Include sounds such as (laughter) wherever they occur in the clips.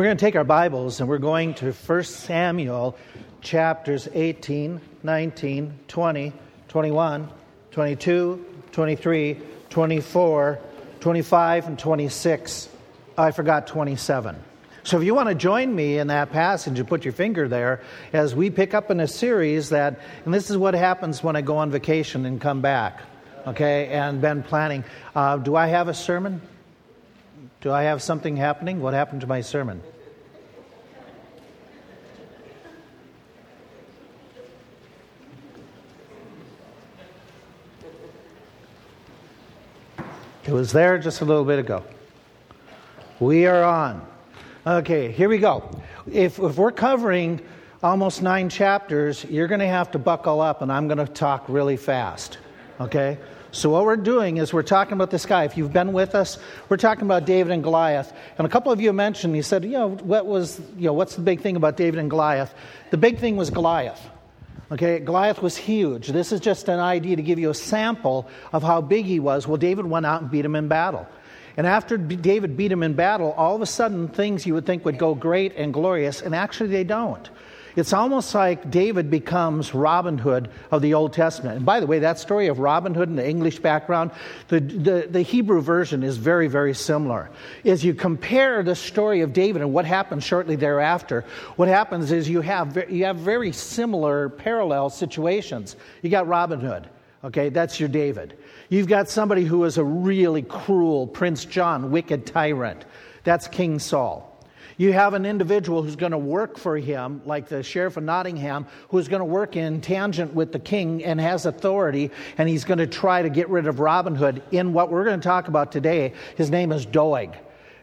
We're going to take our Bibles and we're going to 1 Samuel chapters 18, 19, 20, 21, 22, 23, 24, 25, and 26. I forgot 27. So if you want to join me in that passage and put your finger there as we pick up in a series that, and this is what happens when I go on vacation and come back, okay, and been planning. Uh, do I have a sermon? Do I have something happening? What happened to my sermon? It was there just a little bit ago. We are on. Okay, here we go. If, if we're covering almost nine chapters, you're going to have to buckle up, and I'm going to talk really fast. Okay? So, what we're doing is we're talking about this guy. If you've been with us, we're talking about David and Goliath. And a couple of you mentioned, you said, you know, what was, you know, what's the big thing about David and Goliath? The big thing was Goliath. Okay, Goliath was huge. This is just an idea to give you a sample of how big he was. Well, David went out and beat him in battle. And after David beat him in battle, all of a sudden things you would think would go great and glorious, and actually they don't. It's almost like David becomes Robin Hood of the Old Testament. And by the way, that story of Robin Hood in the English background, the, the, the, Hebrew version is very, very similar. As you compare the story of David and what happens shortly thereafter, what happens is you have, you have very similar parallel situations. You got Robin Hood, okay, that's your David. You've got somebody who is a really cruel Prince John, wicked tyrant. That's King Saul. You have an individual who's going to work for him, like the sheriff of Nottingham, who's going to work in tangent with the king and has authority, and he's going to try to get rid of Robin Hood in what we're going to talk about today. His name is Doeg.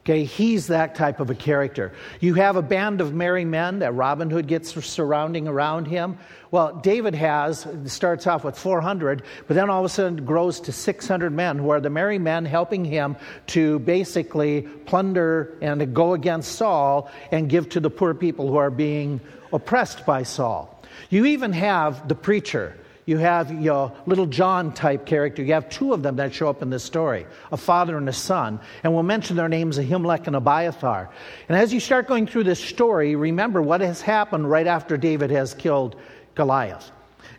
Okay, he's that type of a character. You have a band of merry men that Robin Hood gets surrounding around him. Well, David has, starts off with 400, but then all of a sudden grows to 600 men who are the merry men helping him to basically plunder and go against Saul and give to the poor people who are being oppressed by Saul. You even have the preacher you have your little John type character. You have two of them that show up in this story a father and a son. And we'll mention their names Ahimelech and Abiathar. And as you start going through this story, remember what has happened right after David has killed Goliath.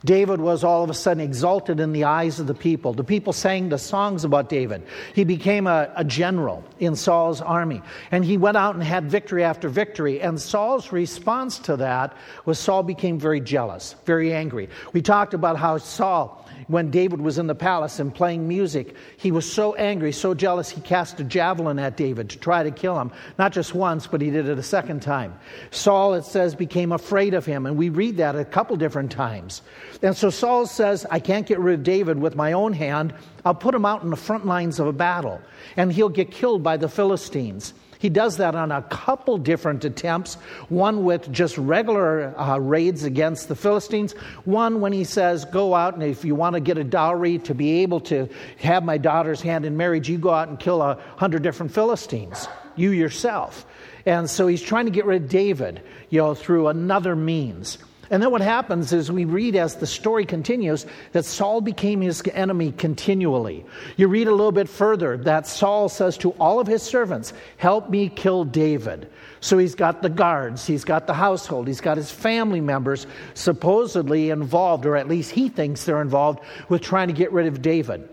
David was all of a sudden exalted in the eyes of the people. The people sang the songs about David. He became a, a, general in Saul's army. And he went out and had victory after victory. And Saul's response to that was Saul became very jealous, very angry. We talked about how Saul when David was in the palace and playing music, he was so angry, so jealous, he cast a javelin at David to try to kill him. Not just once, but he did it a second time. Saul, it says, became afraid of him, and we read that a couple different times. And so Saul says, I can't get rid of David with my own hand. I'll put him out in the front lines of a battle, and he'll get killed by the Philistines. He does that on a couple different attempts one with just regular uh, raids against the Philistines, one when he says, Go out and if you want to get a dowry to be able to have my daughter's hand in marriage, you go out and kill a hundred different Philistines, you yourself. And so he's trying to get rid of David, you know, through another means. And then what happens is we read as the story continues that Saul became his enemy continually. You read a little bit further that Saul says to all of his servants, Help me kill David. So he's got the guards, he's got the household, he's got his family members supposedly involved, or at least he thinks they're involved with trying to get rid of David.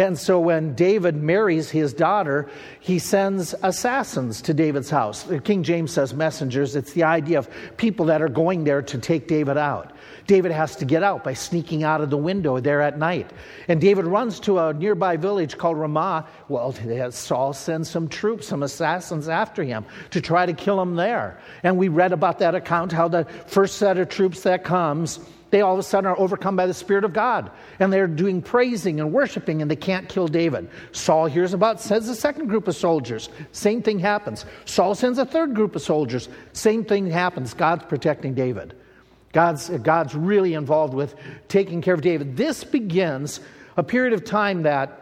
And so when David marries his daughter, he sends assassins to David's house. King James says messengers. It's the idea of people that are going there to take David out. David has to get out by sneaking out of the window there at night. And David runs to a nearby village called Ramah. Well, Saul sends some troops, some assassins after him to try to kill him there. And we read about that account how the first set of troops that comes they all of a sudden are overcome by the Spirit of God. And they're doing praising and worshiping, and they can't kill David. Saul hears about, sends a second group of soldiers. Same thing happens. Saul sends a third group of soldiers. Same thing happens. God's protecting David. God's, God's really involved with taking care of David. This begins a period of time that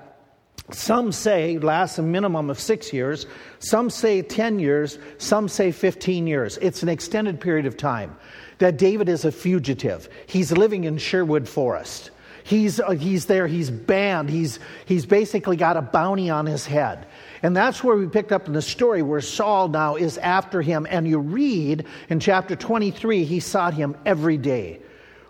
some say lasts a minimum of six years, some say 10 years, some say 15 years. It's an extended period of time that David is a fugitive. He's living in Sherwood Forest. He's, uh, he's there, he's banned, he's, he's basically got a bounty on his head. And that's where we picked up in the story where Saul now is after him. And you read in chapter 23, he sought him every day.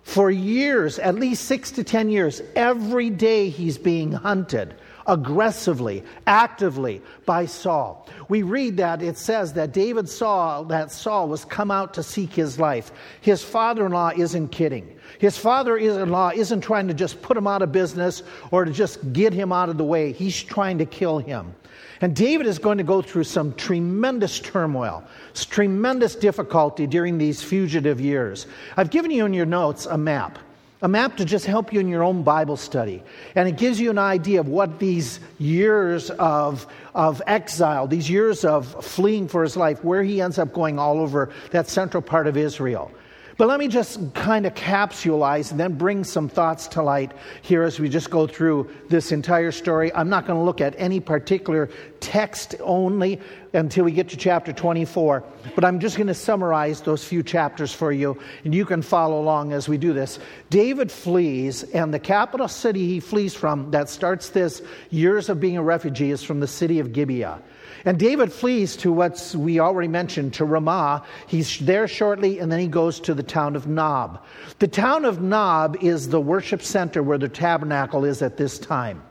For years, at least six to ten years, every day he's being hunted aggressively, actively by Saul. We read that it says that David saw that Saul was come out to seek his life. His father in law isn't kidding. His father in law isn't trying to just put him out of business or to just get him out of the way. He's trying to kill him. And David is going to go through some tremendous turmoil, tremendous difficulty during these fugitive years. I've given you in your notes a map a map to just help you in your own Bible study. And it gives you an idea of what these years of, of exile, these years of fleeing for his life, where he ends up going all over that central part of Israel. But let me just kind of capsulize and then bring some thoughts to light here as we just go through this entire story. I'm not going to look at any particular text only until we get to chapter 24, but I'm just going to summarize those few chapters for you, and you can follow along as we do this. David flees, and the capital city he flees from that starts this years of being a refugee is from the city of Gibeah. And David flees to what we already mentioned, to Ramah. He's there shortly, and then he goes to the town of Nob. The town of Nob is the worship center where the tabernacle is at this time.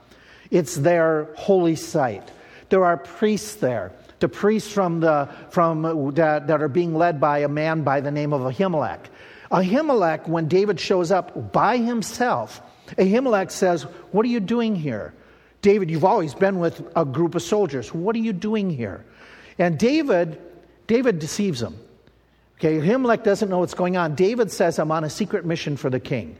It's their holy site. There are priests there. The priests from the, from, that, that are being led by a man by the name of Ahimelech. Ahimelech, when David shows up by himself, Ahimelech says, What are you doing here? David, you've always been with a group of soldiers. What are you doing here? And David, David deceives him. Okay, Ahimelech doesn't know what's going on. David says, I'm on a secret mission for the king.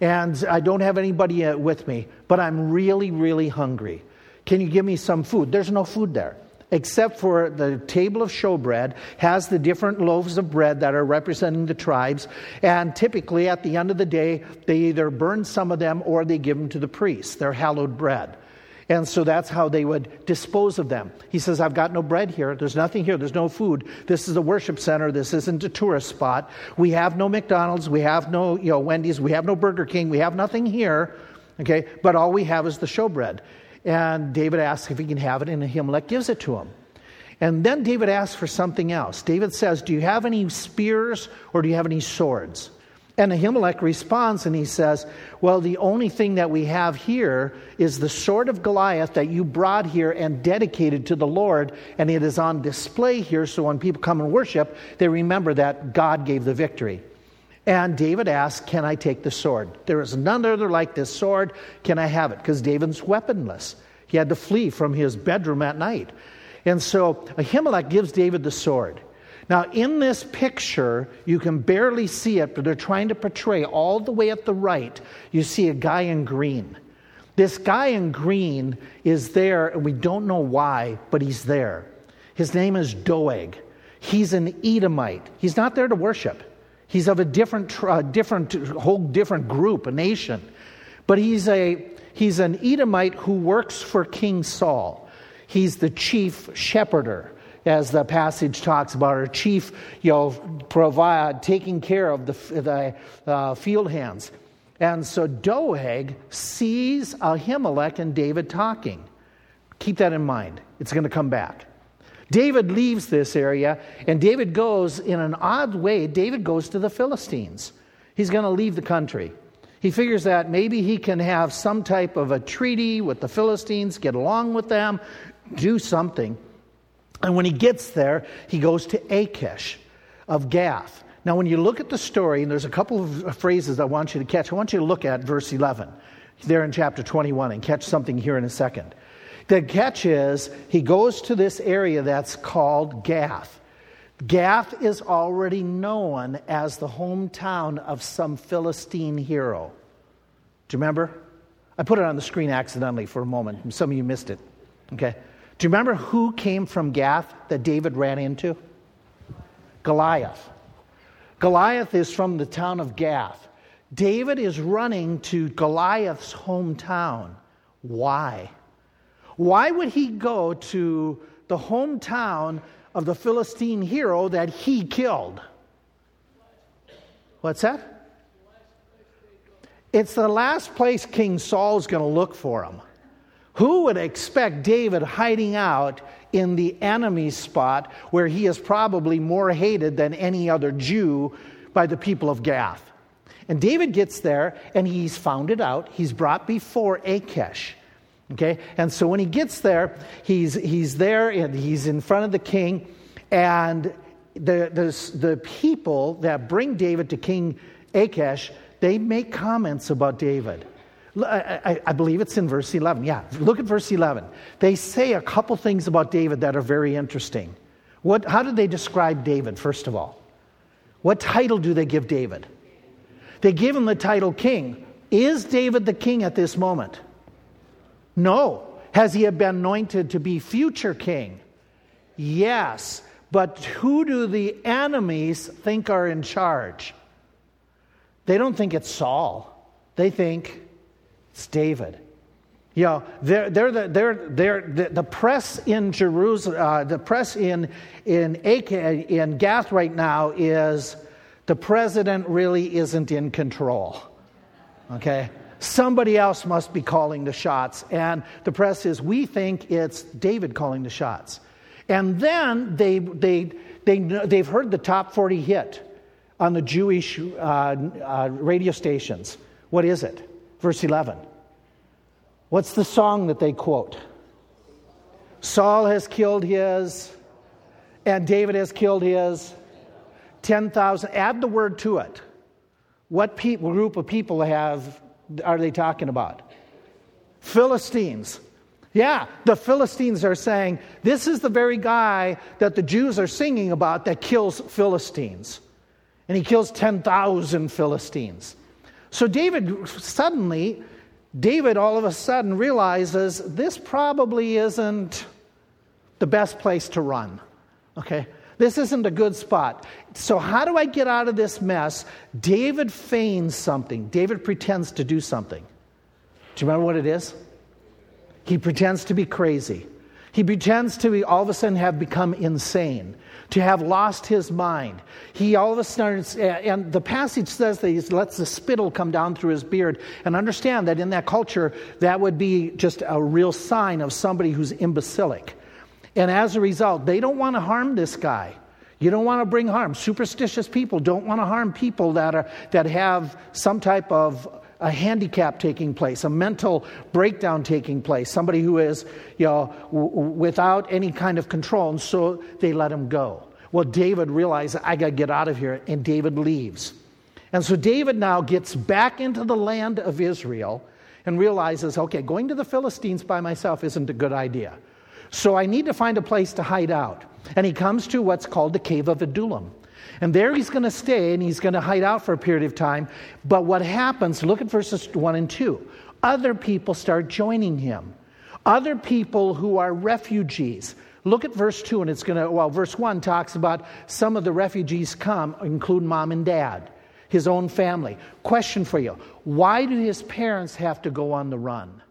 And I don't have anybody uh, with me, but I'm really, really hungry. Can you give me some food? There's no food there except for the table of showbread, has the different loaves of bread that are representing the tribes. And typically, at the end of the day, they either burn some of them or they give them to the priests. They're hallowed bread. And so that's how they would dispose of them. He says, I've got no bread here. There's nothing here. There's no food. This is a worship center. This isn't a tourist spot. We have no McDonald's. We have no you know, Wendy's. We have no Burger King. We have nothing here. Okay? But all we have is the showbread. And David asks if he can have it, and Ahimelech gives it to him. And then David asks for something else. David says, Do you have any spears or do you have any swords? And Ahimelech responds and he says, Well, the only thing that we have here is the sword of Goliath that you brought here and dedicated to the Lord, and it is on display here so when people come and worship, they remember that God gave the victory. And David asks, Can I take the sword? There is none other like this sword. Can I have it? Because David's weaponless. He had to flee from his bedroom at night. And so Ahimelech gives David the sword. Now, in this picture, you can barely see it, but they're trying to portray all the way at the right, you see a guy in green. This guy in green is there, and we don't know why, but he's there. His name is Doeg. He's an Edomite. He's not there to worship. He's of a different, uh, different, whole different group, a nation. But he's, a, he's an Edomite who works for King Saul. He's the chief shepherder, as the passage talks about, or chief, you know, provide, taking care of the, the uh, field hands. And so Doeg sees Ahimelech and David talking. Keep that in mind. It's going to come back. David leaves this area, and David goes, in an odd way, David goes to the Philistines. He's going to leave the country. He figures that maybe he can have some type of a treaty with the Philistines, get along with them, do something. And when he gets there, he goes to Achish of Gath. Now, when you look at the story, and there's a couple of phrases I want you to catch, I want you to look at verse 11 there in chapter 21 and catch something here in a second. The catch is he goes to this area that's called Gath. Gath is already known as the hometown of some Philistine hero. Do you remember? I put it on the screen accidentally for a moment. Some of you missed it. Okay. Do you remember who came from Gath that David ran into? Goliath. Goliath is from the town of Gath. David is running to Goliath's hometown. Why? Why would he go to the hometown of the Philistine hero that he killed? What's that? It's the last place King Saul's going to look for him. Who would expect David hiding out in the enemy's spot where he is probably more hated than any other Jew by the people of Gath? And David gets there and he's found it out. He's brought before Achish. Okay? And so when he gets there, he's, he's there and he's in front of the king. And the, the, the people that bring David to King Achish, they make comments about David. I, I, believe it's in verse 11. Yeah, look at verse 11. They say a couple things about David that are very interesting. What, how do they describe David, first of all? What title do they give David? They give him the title king. Is David the king at this moment? No. Has he been anointed to be future king? Yes. But who do the enemies think are in charge? They don't think it's Saul. They think it's David. You know, they're, they're, the, they're, they're, the, the press in Jerusalem, uh, the press in, in, in Gath right now is the president really isn't in control. Okay? Somebody else must be calling the shots. And the press is, we think it's David calling the shots. And then they, they, they, they've heard the top 40 hit on the Jewish uh, uh, radio stations. What is it? Verse 11. What's the song that they quote? Saul has killed his, and David has killed his. 10,000. Add the word to it. What people, group of people have are they talking about? Philistines. Yeah, the Philistines are saying, this is the very guy that the Jews are singing about that kills Philistines. And he kills 10,000 Philistines. So David suddenly, David all of a sudden realizes this probably isn't the best place to run. Okay? This isn't a good spot. So, how do I get out of this mess? David feigns something. David pretends to do something. Do you remember what it is? He pretends to be crazy. He pretends to be, all of a sudden have become insane, to have lost his mind. He all of a sudden, and the passage says that he lets the spittle come down through his beard. And understand that in that culture, that would be just a real sign of somebody who's imbecilic. And as a result, they don't want to harm this guy. You don't want to bring harm. Superstitious people don't want to harm people that, are, that have some type of a handicap taking place, a mental breakdown taking place, somebody who is you know, w- without any kind of control, and so they let him go. Well, David realizes, I got to get out of here, and David leaves. And so David now gets back into the land of Israel and realizes, okay, going to the Philistines by myself isn't a good idea. So I need to find a place to hide out. And he comes to what's called the cave of Adullam. And there he's going to stay and he's going to hide out for a period of time. But what happens, look at verses 1 and 2. Other people start joining him. Other people who are refugees. Look at verse 2, and it's going to, well, verse 1 talks about some of the refugees come, include mom and dad, his own family. Question for you Why do his parents have to go on the run?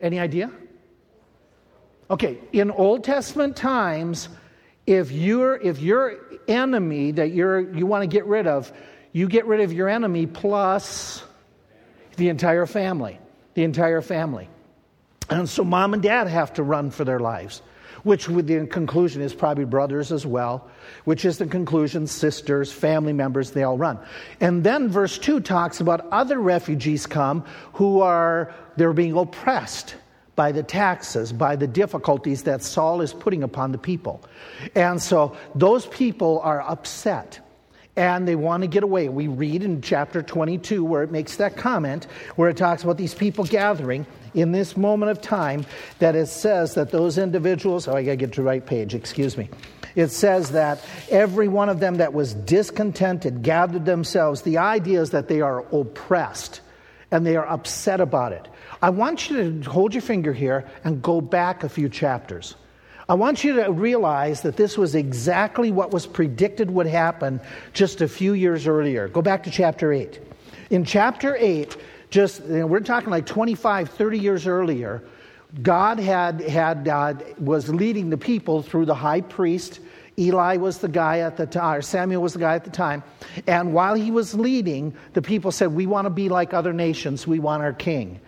Any idea? Okay, in Old Testament times, if you're if your enemy that you're you want to get rid of, you get rid of your enemy plus the entire family. The entire family. And so mom and dad have to run for their lives, which with the conclusion is probably brothers as well, which is the conclusion sisters, family members, they all run. And then verse 2 talks about other refugees come who are they're being oppressed by the taxes, by the difficulties that Saul is putting upon the people. And so those people are upset and they want to get away. We read in chapter 22 where it makes that comment, where it talks about these people gathering in this moment of time, that it says that those individuals, oh, I got to get to the right page, excuse me. It says that every one of them that was discontented gathered themselves. The idea is that they are oppressed and they are upset about it. I want you to hold your finger here and go back a few chapters. I want you to realize that this was exactly what was predicted would happen just a few years earlier. Go back to chapter 8. In chapter 8, just you know, we're talking like 25, 30 years earlier, God had, had, uh, was leading the people through the high priest. Eli was the guy at the time, or Samuel was the guy at the time. And while he was leading, the people said, We want to be like other nations. We want our king.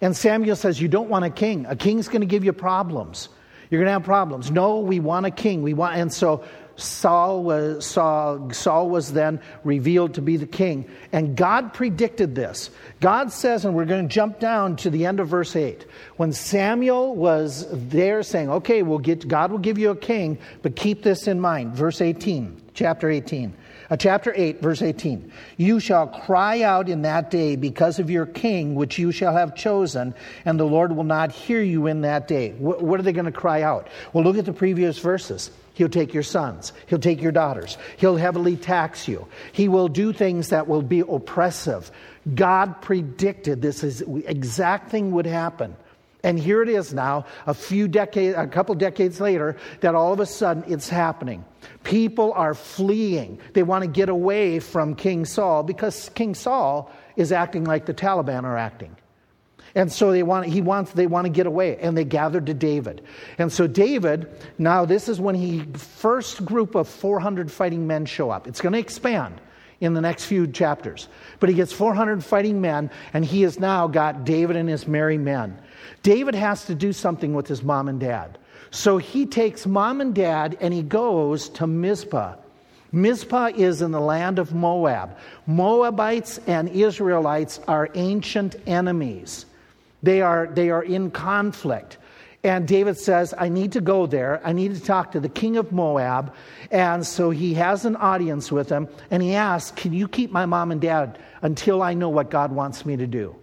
And Samuel says, You don't want a king. A king's going to give you problems. You're going to have problems. No, we want a king. We want, and so Saul was, Saul, Saul was then revealed to be the king. And God predicted this. God says, and we're going to jump down to the end of verse 8. When Samuel was there saying, okay, we'll get, God will give you a king, but keep this in mind. Verse 18, chapter 18. Uh, chapter 8, verse 18. You shall cry out in that day because of your king, which you shall have chosen, and the Lord will not hear you in that day. What, what are they going to cry out? Well, look at the previous verses. He'll take your sons. He'll take your daughters. He'll heavily tax you. He will do things that will be oppressive. God predicted this is exact thing would happen. And here it is now, a few decades, a couple decades later, that all of a sudden it's happening. People are fleeing. They want to get away from King Saul because King Saul is acting like the Taliban are acting. And so they want, he wants, they want to get away, and they gathered to David. And so David, now this is when he first group of 400 fighting men show up. It's going to expand in the next few chapters. But he gets 400 fighting men, and he has now got David and his merry men. David has to do something with his mom and dad. So he takes mom and dad and he goes to Mizpah. Mizpah is in the land of Moab. Moabites and Israelites are ancient enemies. They are, they are in conflict. And David says, I need to go there. I need to talk to the king of Moab. And so he has an audience with him and he asks, Can you keep my mom and dad until I know what God wants me to do?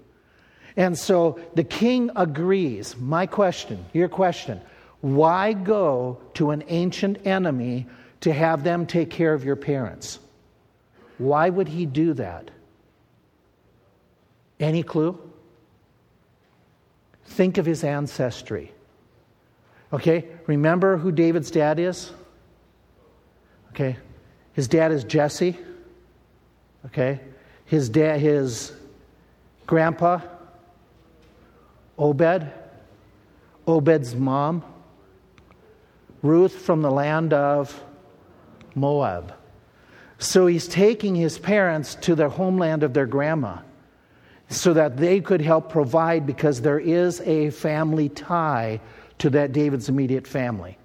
And so the king agrees. My question, your question, why go to an ancient enemy to have them take care of your parents? Why would he do that? Any clue? Think of his ancestry. Okay, remember who David's dad is? Okay, his dad is Jesse. Okay, his dad, his grandpa, Obed, Obed's mom, Ruth from the land of Moab. So he's taking his parents to their homeland of their grandma so that they could help provide because there is a family tie to that David's immediate family.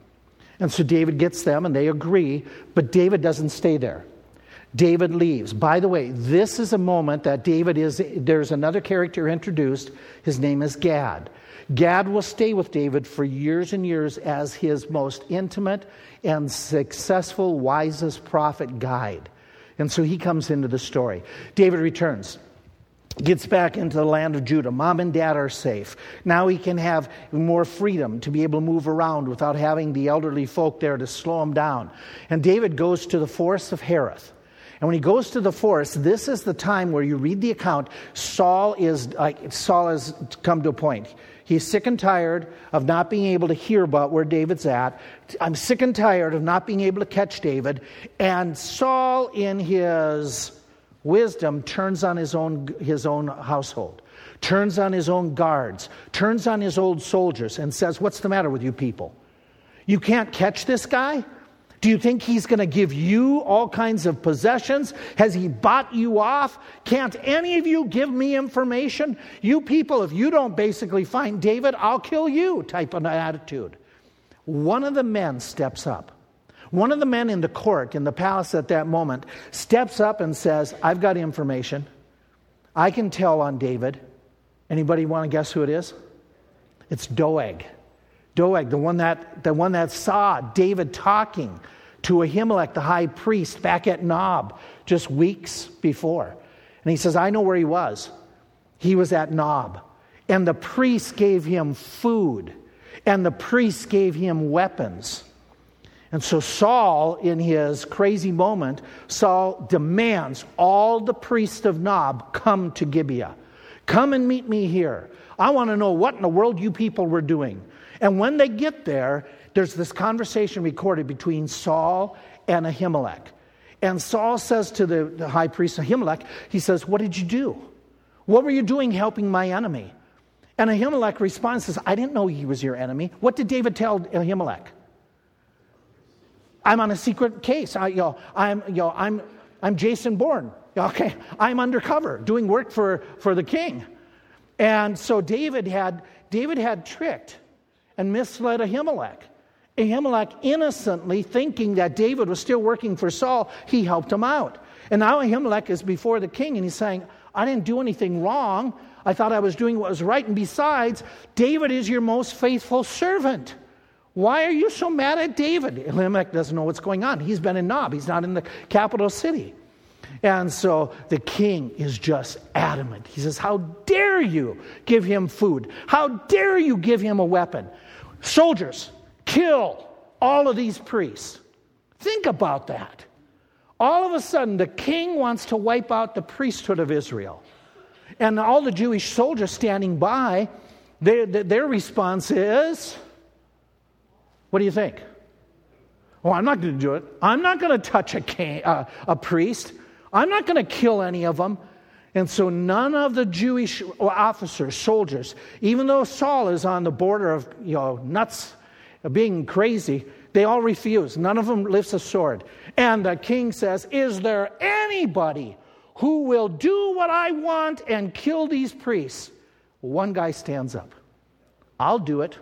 And so David gets them and they agree, but David doesn't stay there. David leaves. By the way, this is a moment that David is, there's another character introduced. His name is Gad. Gad will stay with David for years and years as his most intimate and successful, wisest prophet guide. And so he comes into the story. David returns gets back into the land of Judah. Mom and dad are safe. Now he can have more freedom to be able to move around without having the elderly folk there to slow him down. And David goes to the forest of Hereth. And when he goes to the forest, this is the time where you read the account. Saul is like Saul has come to a point. He's sick and tired of not being able to hear about where David's at. I'm sick and tired of not being able to catch David. And Saul, in his wisdom turns on his own, his own household, turns on his own guards, turns on his old soldiers, and says, What's the matter with you people? You can't catch this guy? Do you think he's going to give you all kinds of possessions? Has he bought you off? Can't any of you give me information? You people, if you don't basically find David, I'll kill you type of attitude. One of the men steps up one of the men in the court, in the palace at that moment, steps up and says, I've got information. I can tell on David. Anybody want to guess who it is? It's Doeg. Doeg, the one that, the one that saw David talking to Ahimelech, the high priest, back at Nob just weeks before. And he says, I know where he was. He was at Nob. And the priest gave him food, and the priest gave him weapons. And so Saul, in his crazy moment, Saul demands all the priests of Nob come to Gibeah. Come and meet me here. I want to know what in the world you people were doing. And when they get there, there's this conversation recorded between Saul and Ahimelech. And Saul says to the, the high priest Ahimelech, he says, What did you do? What were you doing helping my enemy? And Ahimelech responds, says, I didn't know he was your enemy. What did David tell Ahimelech? I'm on a secret case. I, you know, I'm, you know, I'm, I'm Jason Bourne. Okay, I'm undercover doing work for, for the king. And so David had, David had tricked and misled Ahimelech. Ahimelech innocently thinking that David was still working for Saul, he helped him out. And now Ahimelech is before the king and he's saying, I didn't do anything wrong. I thought I was doing what was right. And besides, David is your most faithful servant. Why are you so mad at David? Elimelech doesn't know what's going on. He's been in Nob, he's not in the capital city. And so the king is just adamant. He says, How dare you give him food? How dare you give him a weapon? Soldiers, kill all of these priests. Think about that. All of a sudden, the king wants to wipe out the priesthood of Israel. And all the Jewish soldiers standing by, they, their response is, What do you think? Oh, I'm not going to do it. I'm not going to touch a, uh, a priest. I'm not going to kill any of them. And so none of the Jewish officers, soldiers, even though Saul is on the border of you know, nuts, being crazy, they all refuse. None of them lifts a sword. And the king says, Is there anybody who will do what I want and kill these priests? One guy stands up. I'll do it.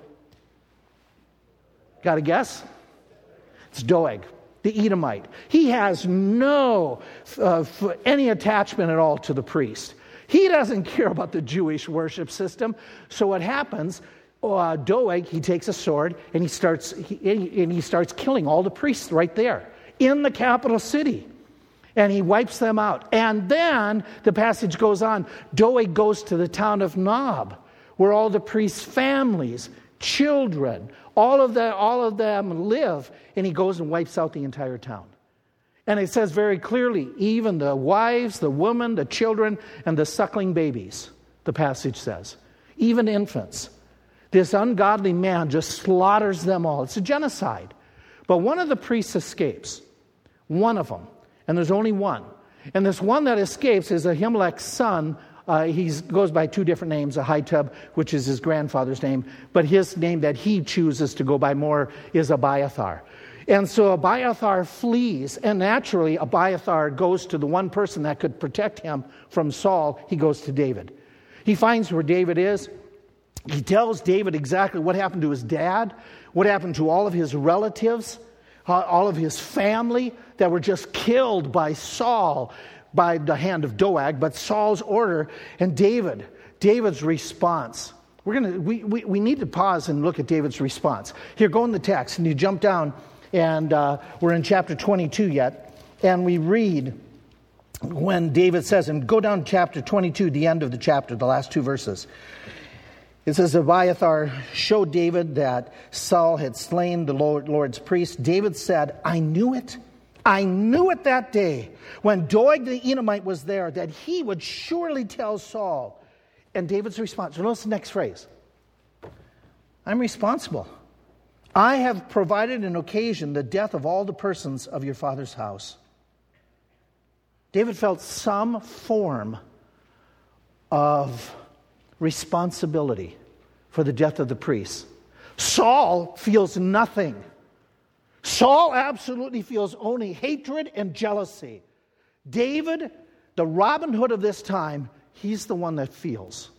Got a guess? It's Doeg the Edomite. He has no uh, any attachment at all to the priest. He doesn't (laughs) care about the Jewish worship system. So what happens? Uh, Doeg he takes a sword and he starts he, and he starts killing all the priests right there in the capital city and he wipes them out. And then the passage goes on. Doeg goes to the town of Nob, where all the priests' families, children, all of, the, all of them live, and he goes and wipes out the entire town. And it says very clearly, even the wives, the women, the children, and the suckling babies, the passage says, even infants. This ungodly man just slaughters them all. It's a genocide. But one of the priests escapes, one of them, and there's only one. And this one that escapes is Ahimelech's son, uh, he goes by two different names, Ahitub, which is his grandfather's name, but his name that he chooses to go by more is Abiathar. And so Abiathar flees, and naturally, Abiathar goes to the one person that could protect him from Saul. He goes to David. He finds where David is. He tells David exactly what happened to his dad, what happened to all of his relatives, uh, all of his family that were just killed by Saul by the hand of Doeg, but Saul's order and David, David's response. We're gonna, we, we, we need to pause and look at David's response. Here, go in the text, and you jump down, and uh, we're in chapter 22 yet, and we read when David says, and go down to chapter 22, the end of the chapter, the last two verses. It says, Abiathar showed David that Saul had slain the Lord, Lord's priest. David said, I knew it. I knew it that day when Doeg the Edomite was there that he would surely tell Saul. And David's response, notice the next phrase I'm responsible. I have provided an occasion, the death of all the persons of your father's house. David felt some form of responsibility for the death of the priests. Saul feels nothing. Saul absolutely feels only hatred and jealousy. David, the Robin Hood of this time, he's the one that feels.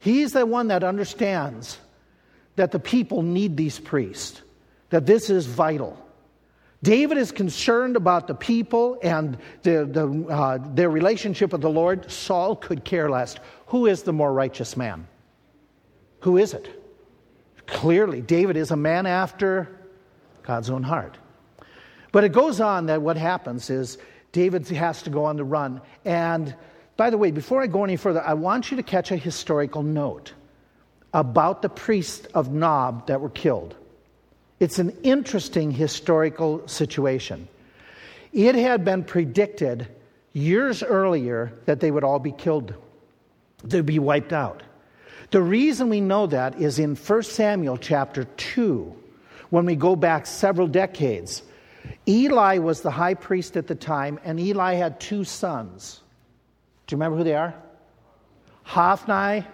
He's the one that understands that the people need these priests, that this is vital. David is concerned about the people and the, the, uh, their relationship with the Lord. Saul could care less. Who is the more righteous man? Who is it? Clearly, David is a man after God's own heart. But it goes on that what happens is David has to go on the run. And by the way, before I go any further, I want you to catch a historical note about the priests of Nob that were killed. It's an interesting historical situation. It had been predicted years earlier that they would all be killed, they'd be wiped out. The reason we know that is in 1 Samuel chapter 2 when we go back several decades. Eli was the high priest at the time, and Eli had two sons. Do you remember who they are? Hophni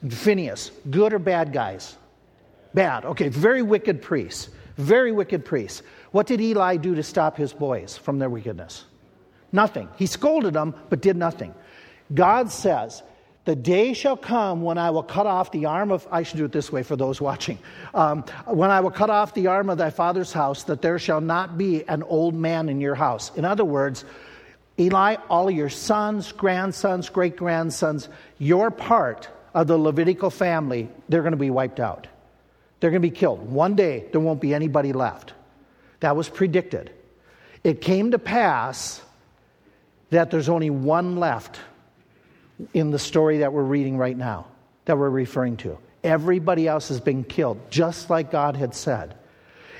and Phineas, good or bad guys? Bad. Okay, very wicked priests. Very wicked priests. What did Eli do to stop his boys from their wickedness? Nothing. He scolded them, but did nothing. God says, The day shall come when I will cut off the arm of, I should do it this way for those watching. Um, when I will cut off the arm of thy father's house, that there shall not be an old man in your house. In other words, Eli, all your sons, grandsons, great grandsons, your part of the Levitical family, they're going to be wiped out. They're going to be killed. One day, there won't be anybody left. That was predicted. It came to pass that there's only one left in the story that we're reading right now, that we're referring to. Everybody else has been killed, just like God had said.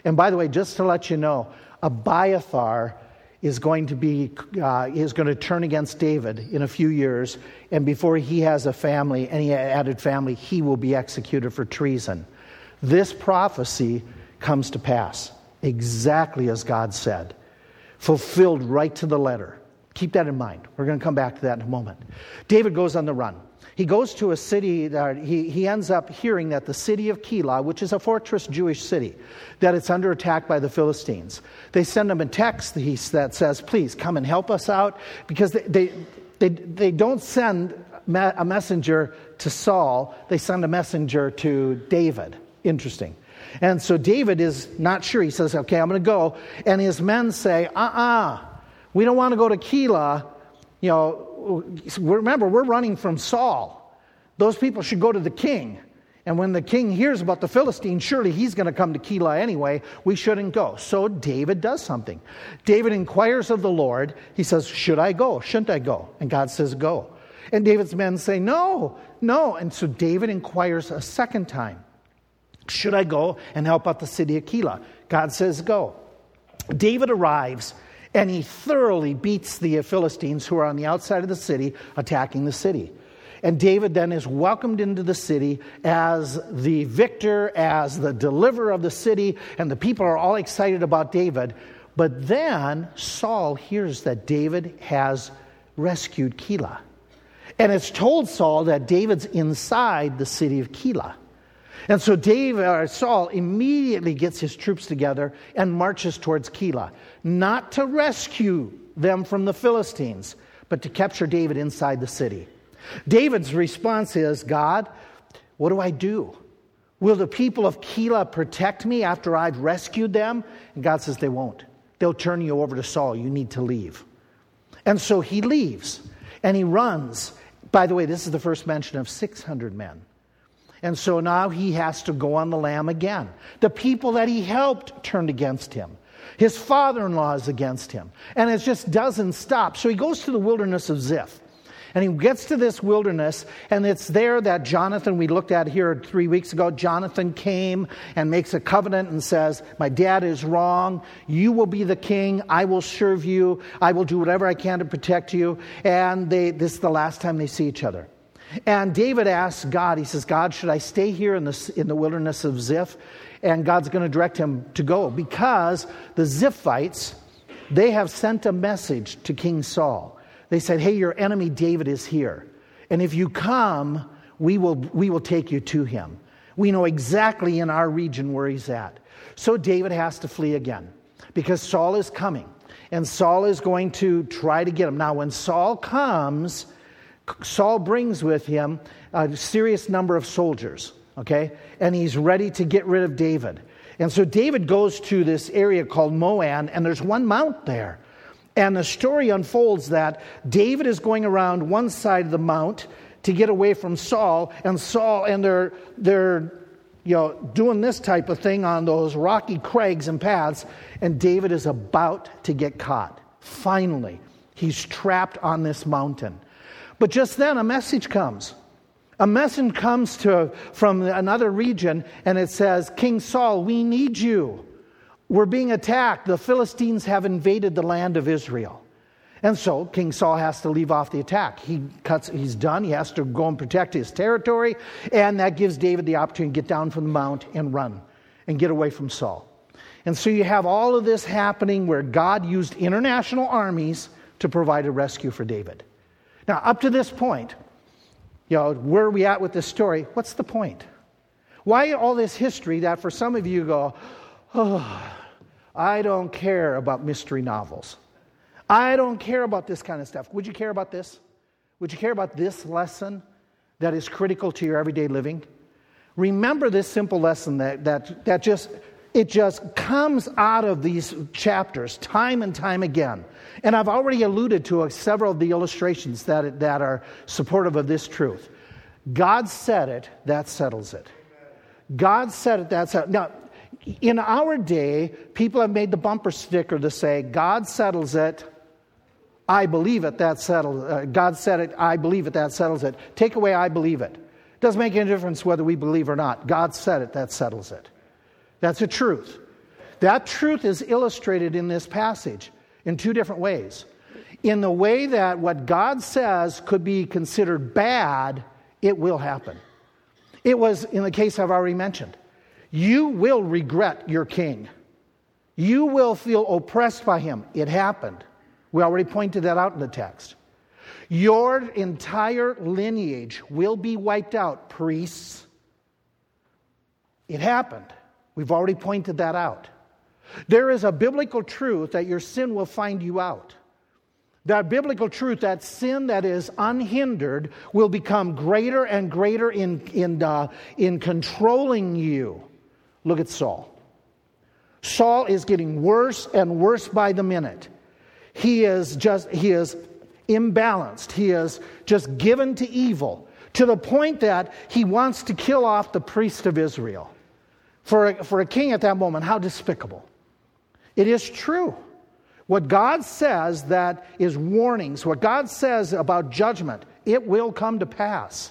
And by the way, just to let you know, Abiathar is going to be uh, is going to turn against David in a few years, and before he has a family, any added family, he will be executed for treason. This prophecy comes to pass exactly as God said, fulfilled right to the letter. Keep that in mind. We're going to come back to that in a moment. David goes on the run. He goes to a city that he, he ends up hearing that the city of Keilah, which is a fortress Jewish city, that it's under attack by the Philistines. They send him a text that says, please come and help us out because they, they, they, they don't send a messenger to Saul, they send a messenger to David. Interesting. And so David is not sure. He says, okay, I'm going to go. And his men say, uh uh-uh, uh, we don't want to go to Keilah. You know, remember, we're running from Saul. Those people should go to the king. And when the king hears about the Philistines, surely he's going to come to Keilah anyway. We shouldn't go. So David does something. David inquires of the Lord. He says, Should I go? Shouldn't I go? And God says, Go. And David's men say, No, no. And so David inquires a second time. Should I go and help out the city of Keilah? God says, Go. David arrives and he thoroughly beats the Philistines who are on the outside of the city attacking the city. And David then is welcomed into the city as the victor, as the deliverer of the city, and the people are all excited about David. But then Saul hears that David has rescued Keilah. And it's told Saul that David's inside the city of Keilah. And so David, or uh, Saul immediately gets his troops together and marches towards Keilah, not to rescue them from the Philistines, but to capture David inside the city. David's response is God, what do I do? Will the people of Keilah protect me after I've rescued them? And God says, They won't. They'll turn you over to Saul. You need to leave. And so he leaves and he runs. By the way, this is the first mention of 600 men. And so now he has to go on the lam again. The people that he helped turned against him. His father in law is against him. And it just doesn't stop. So he goes to the wilderness of Ziph. And he gets to this wilderness, and it's there that Jonathan, we looked at here three weeks ago, Jonathan came and makes a covenant and says, My dad is wrong. You will be the king. I will serve you. I will do whatever I can to protect you. And they, this is the last time they see each other. And David asks God, he says, God, should I stay here in the, in the wilderness of Ziph? And God's going to direct him to go because the Ziphites, they have sent a message to King Saul. They said, Hey, your enemy David is here. And if you come, we will, we will take you to him. We know exactly in our region where he's at. So David has to flee again because Saul is coming. And Saul is going to try to get him. Now, when Saul comes, Saul brings with him a serious number of soldiers, okay? And he's ready to get rid of David. And so David goes to this area called Maon, and there's one mount there. And the story unfolds that David is going around one side of the mount to get away from Saul, and Saul, and they're, they're you know, doing this type of thing on those rocky crags and paths, and David is about to get caught. Finally, he's trapped on this mountain. But just then, a message comes. A message comes to, from another region, and it says, King Saul, we need you. We're being attacked. The Philistines have invaded the land of Israel. And so King Saul has to leave off the attack. He cuts, he's done. He has to go and protect his territory. And that gives David the opportunity to get down from the mount and run and get away from Saul. And so you have all of this happening where God used international armies to provide a rescue for David. Now, up to this point, you know, where are we at with this story? What's the point? Why all this history that for some of you go, oh, I don't care about mystery novels. I don't care about this kind of stuff. Would you care about this? Would you care about this lesson that is critical to your everyday living? Remember this simple lesson that, that, that just it just comes out of these chapters time and time again. And I've already alluded to several of the illustrations that, that are supportive of this truth. God said it, that settles it. God said it, that's it. Now, in our day, people have made the bumper sticker to say, God settles it, I believe it, that settles. Uh, God said it, I believe it, that settles it. Take away, I believe it. Doesn't make any difference whether we believe or not. God said it, that settles it. That's a truth. That truth is illustrated in this passage in two different ways. In the way that what God says could be considered bad, it will happen. It was in the case I've already mentioned. You will regret your king. You will feel oppressed by him. It happened. We already pointed that out in the text. Your entire lineage will be wiped out, priests. It happened. We've already pointed that out. There is a biblical truth that your sin will find you out. That biblical truth, that sin that is unhindered, will become greater and greater in, in, uh, in controlling you. Look at Saul. Saul is getting worse and worse by the minute. He is just, he is imbalanced. He is just given to evil to the point that he wants to kill off the priest of Israel. For a, for a king at that moment, how despicable. It is true. What God says that is warnings, what God says about judgment, it will come to pass.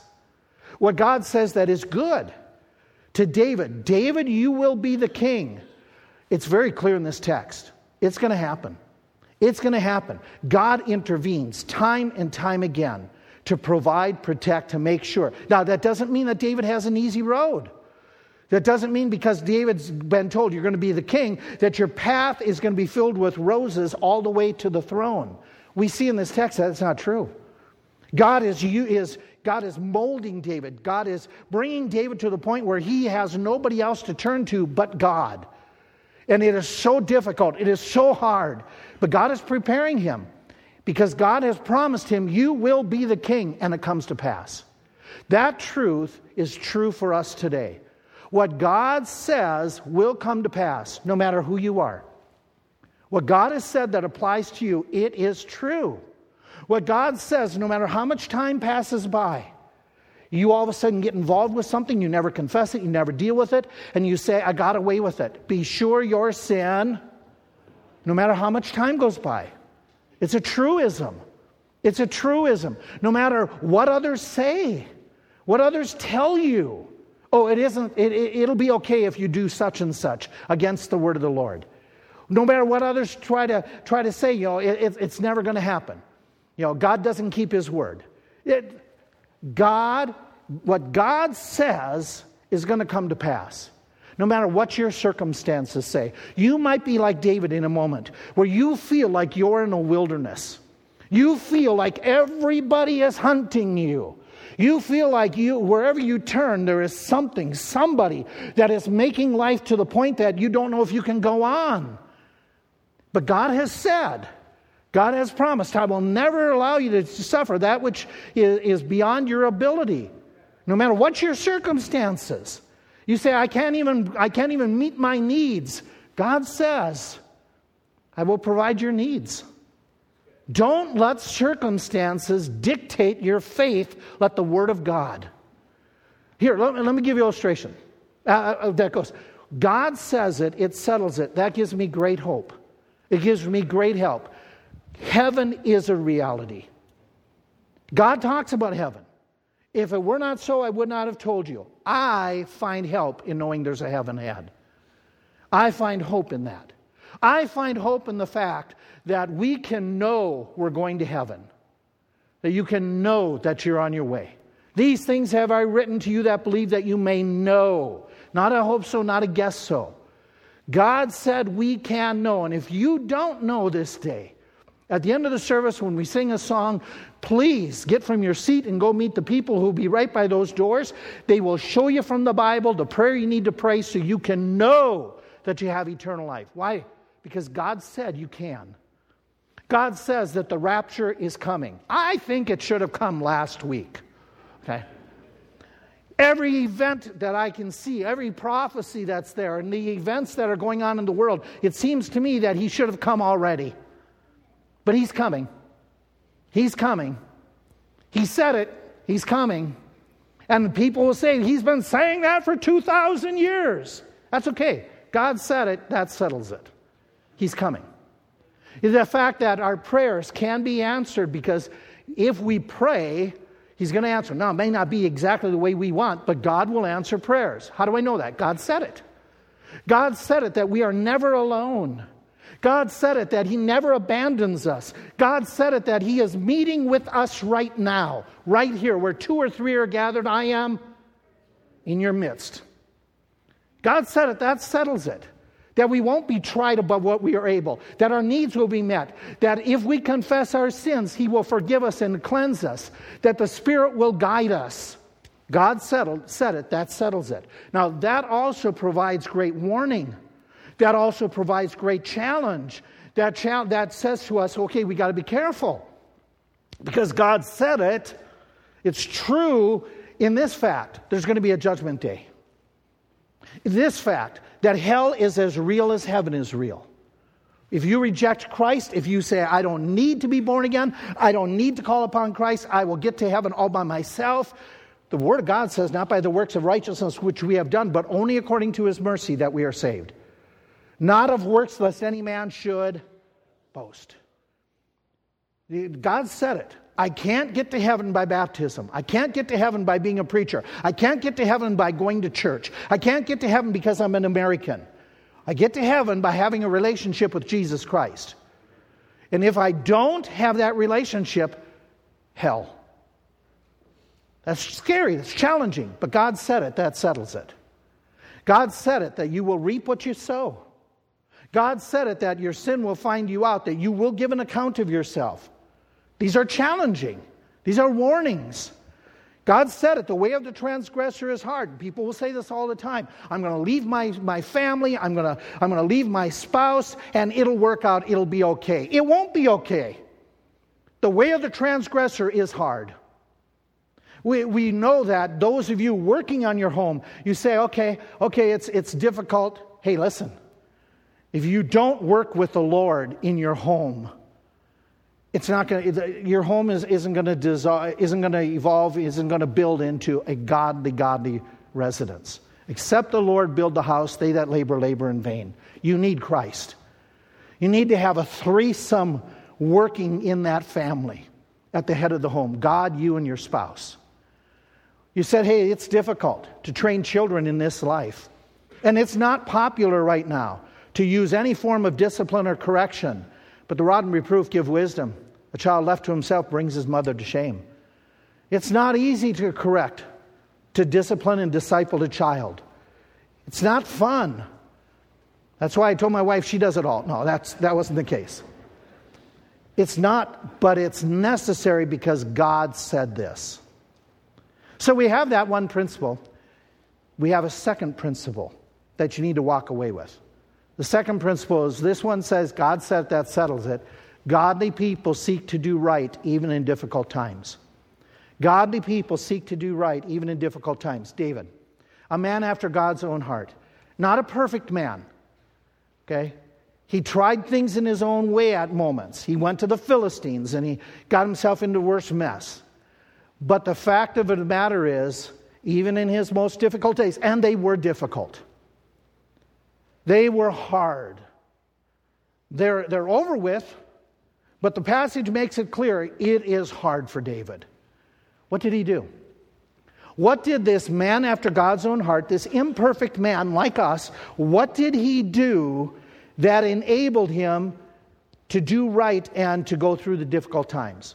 What God says that is good to David, David, you will be the king. It's very clear in this text. It's going to happen. It's going to happen. God intervenes time and time again to provide, protect, to make sure. Now, that doesn't mean that David has an easy road. That doesn't mean because David's been told you're going to be the king that your path is going to be filled with roses all the way to the throne. We see in this text that that's not true. God is, is, God is molding David. God is bringing David to the point where he has nobody else to turn to but God. And it is so difficult, it is so hard. But God is preparing him because God has promised him, You will be the king, and it comes to pass. That truth is true for us today. What God says will come to pass, no matter who you are. What God has said that applies to you, it is true. What God says, no matter how much time passes by, you all of a sudden get involved with something, you never confess it, you never deal with it, and you say, I got away with it. Be sure your sin, no matter how much time goes by. It's a truism. It's a truism. No matter what others say, what others tell you, Oh, it isn't, it, it, will be okay if you do such and such against the word of the Lord. No matter what others try to, try to say, you know, it, it's never going to happen. You know, God doesn't keep his word. It, God, what God says is going to come to pass. No matter what your circumstances say. You might be like David in a moment where you feel like you're in a wilderness. You feel like everybody is hunting you. You feel like you, wherever you turn, there is something, somebody that is making life to the point that you don't know if you can go on. But God has said, God has promised, I will never allow you to suffer that which is beyond your ability, no matter what your circumstances. You say, I can't even, I can't even meet my needs. God says, I will provide your needs. Don't let circumstances dictate your faith. Let the Word of God. Here, let me, let me give you an illustration. Uh, uh, that goes. God says it, it settles it. That gives me great hope. It gives me great help. Heaven is a reality. God talks about heaven. If it were not so, I would not have told you. I find help in knowing there's a heaven ahead. I find hope in that. I find hope in the fact that we can know we're going to heaven, that you can know that you're on your way. These things have I written to you that believe that you may know. Not a hope so, not a guess so. God said we can know. And if you don't know this day, At the end of the service, when we sing a song, please get from your seat and go meet the people who will be right by those doors. They will show you from the Bible the prayer you need to pray so you can know that you have eternal life. Why? Because God said you can. God says that the rapture is coming. I think it should have come last week. Okay? Every event that I can see, every prophecy that's there, and the events that are going on in the world, it seems to me that he should have come already. But he's coming. He's coming. He said it. He's coming. And people will say, He's been saying that for 2,000 years. That's okay. God said it, that settles it. He's coming. The fact that our prayers can be answered because if we pray, He's going to answer. Now, it may not be exactly the way we want, but God will answer prayers. How do I know that? God said it. God said it that we are never alone. God said it that He never abandons us. God said it that He is meeting with us right now, right here, where two or three are gathered, I am in your midst. God said it, that settles it. That we won't be tried above what we are able, that our needs will be met, that if we confess our sins, He will forgive us and cleanse us, that the Spirit will guide us. God settled, said it, that settles it. Now, that also provides great warning that also provides great challenge. That, cha- that says to us, okay, we got to be careful. Because God said it, it's true in this fact there's going to be a judgment day. This fact that hell is as real as heaven is real. If you reject Christ, if you say, I don't need to be born again, I don't need to call upon Christ, I will get to heaven all by myself, the Word of God says, not by the works of righteousness which we have done, but only according to His mercy that we are saved not of works, lest any man should boast. God said it. I can't get to heaven by baptism. I can't get to heaven by being a preacher. I can't get to heaven by going to church. I can't get to heaven because I'm an American. I get to heaven by having a relationship with Jesus Christ. And if I don't have that relationship, hell. That's scary, that's challenging, but God said it, that settles it. God said it that you will reap what you sow. God said it that your sin will find you out, that you will give an account of yourself. These are challenging, these are warnings. God said it, the way of the transgressor is hard. People will say this all the time. I'm going to leave my, my family, I'm going to I'm going to leave my spouse, and it'll work out, it'll be okay. It won't be okay. The way of the transgressor is hard. We, we know that those of you working on your home, you say, okay, okay, it's, it's difficult. Hey, listen, if you don't work with the Lord in your home, it's not going to, your home is, isn't going to dissolve, isn't going to evolve, isn't going to build into a godly, godly residence. Except the Lord build the house, they that labor, labor in vain. You need Christ. You need to have a threesome working in that family at the head of the home God, you, and your spouse. You said, hey, it's difficult to train children in this life. And it's not popular right now to use any form of discipline or correction. But the rod and reproof give wisdom. A child left to himself brings his mother to shame. It's not easy to correct, to discipline and disciple a child. It's not fun. That's why I told my wife she does it all. No, that's, that wasn't the case. It's not, but it's necessary because God said this. So we have that one principle. We have a second principle that you need to walk away with. The second principle is this one says, God said that settles it. Godly people seek to do right even in difficult times. Godly people seek to do right even in difficult times. David, a man after God's own heart, not a perfect man. Okay? He tried things in his own way at moments. He went to the Philistines and he got himself into worse mess. But the fact of the matter is, even in his most difficult days, and they were difficult, they were hard. They're, they're over with, but the passage makes it clear it is hard for David. What did he do? What did this man after God's own heart, this imperfect man like us, what did he do that enabled him to do right and to go through the difficult times?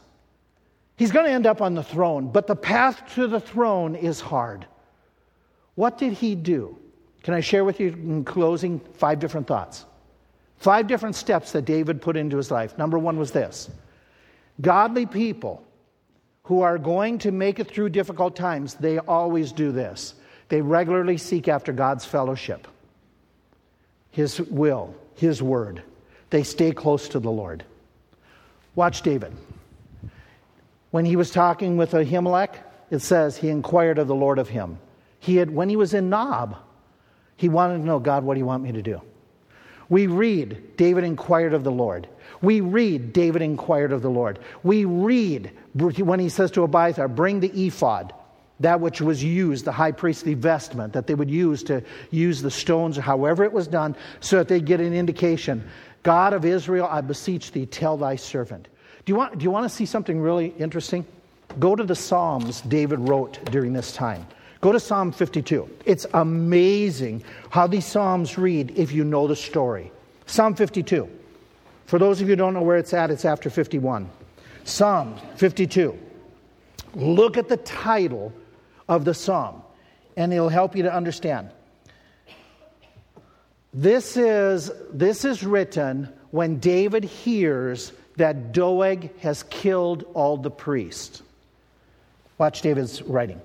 He's going to end up on the throne, but the path to the throne is hard. What did he do? Can I share with you in closing five different thoughts? Five different steps that David put into his life. Number one was this godly people who are going to make it through difficult times, they always do this. They regularly seek after God's fellowship, His will, His word. They stay close to the Lord. Watch David. When he was talking with Ahimelech, it says he inquired of the Lord of him. He had, when he was in Nob, he wanted to know, God, what do you want me to do? We read, David inquired of the Lord. We read, David inquired of the Lord. We read when he says to Abiathar, Bring the ephod, that which was used, the high priestly vestment that they would use to use the stones or however it was done, so that they get an indication. God of Israel, I beseech thee, tell thy servant. Do you want, do you want to see something really interesting? Go to the Psalms David wrote during this time. Go to Psalm 52. It's amazing how these Psalms read if you know the story. Psalm 52. For those of you who don't know where it's at, it's after 51. Psalm 52. Look at the title of the psalm, and it'll help you to understand. This is, this is written when David hears that Doeg has killed all the priests. Watch David's writing.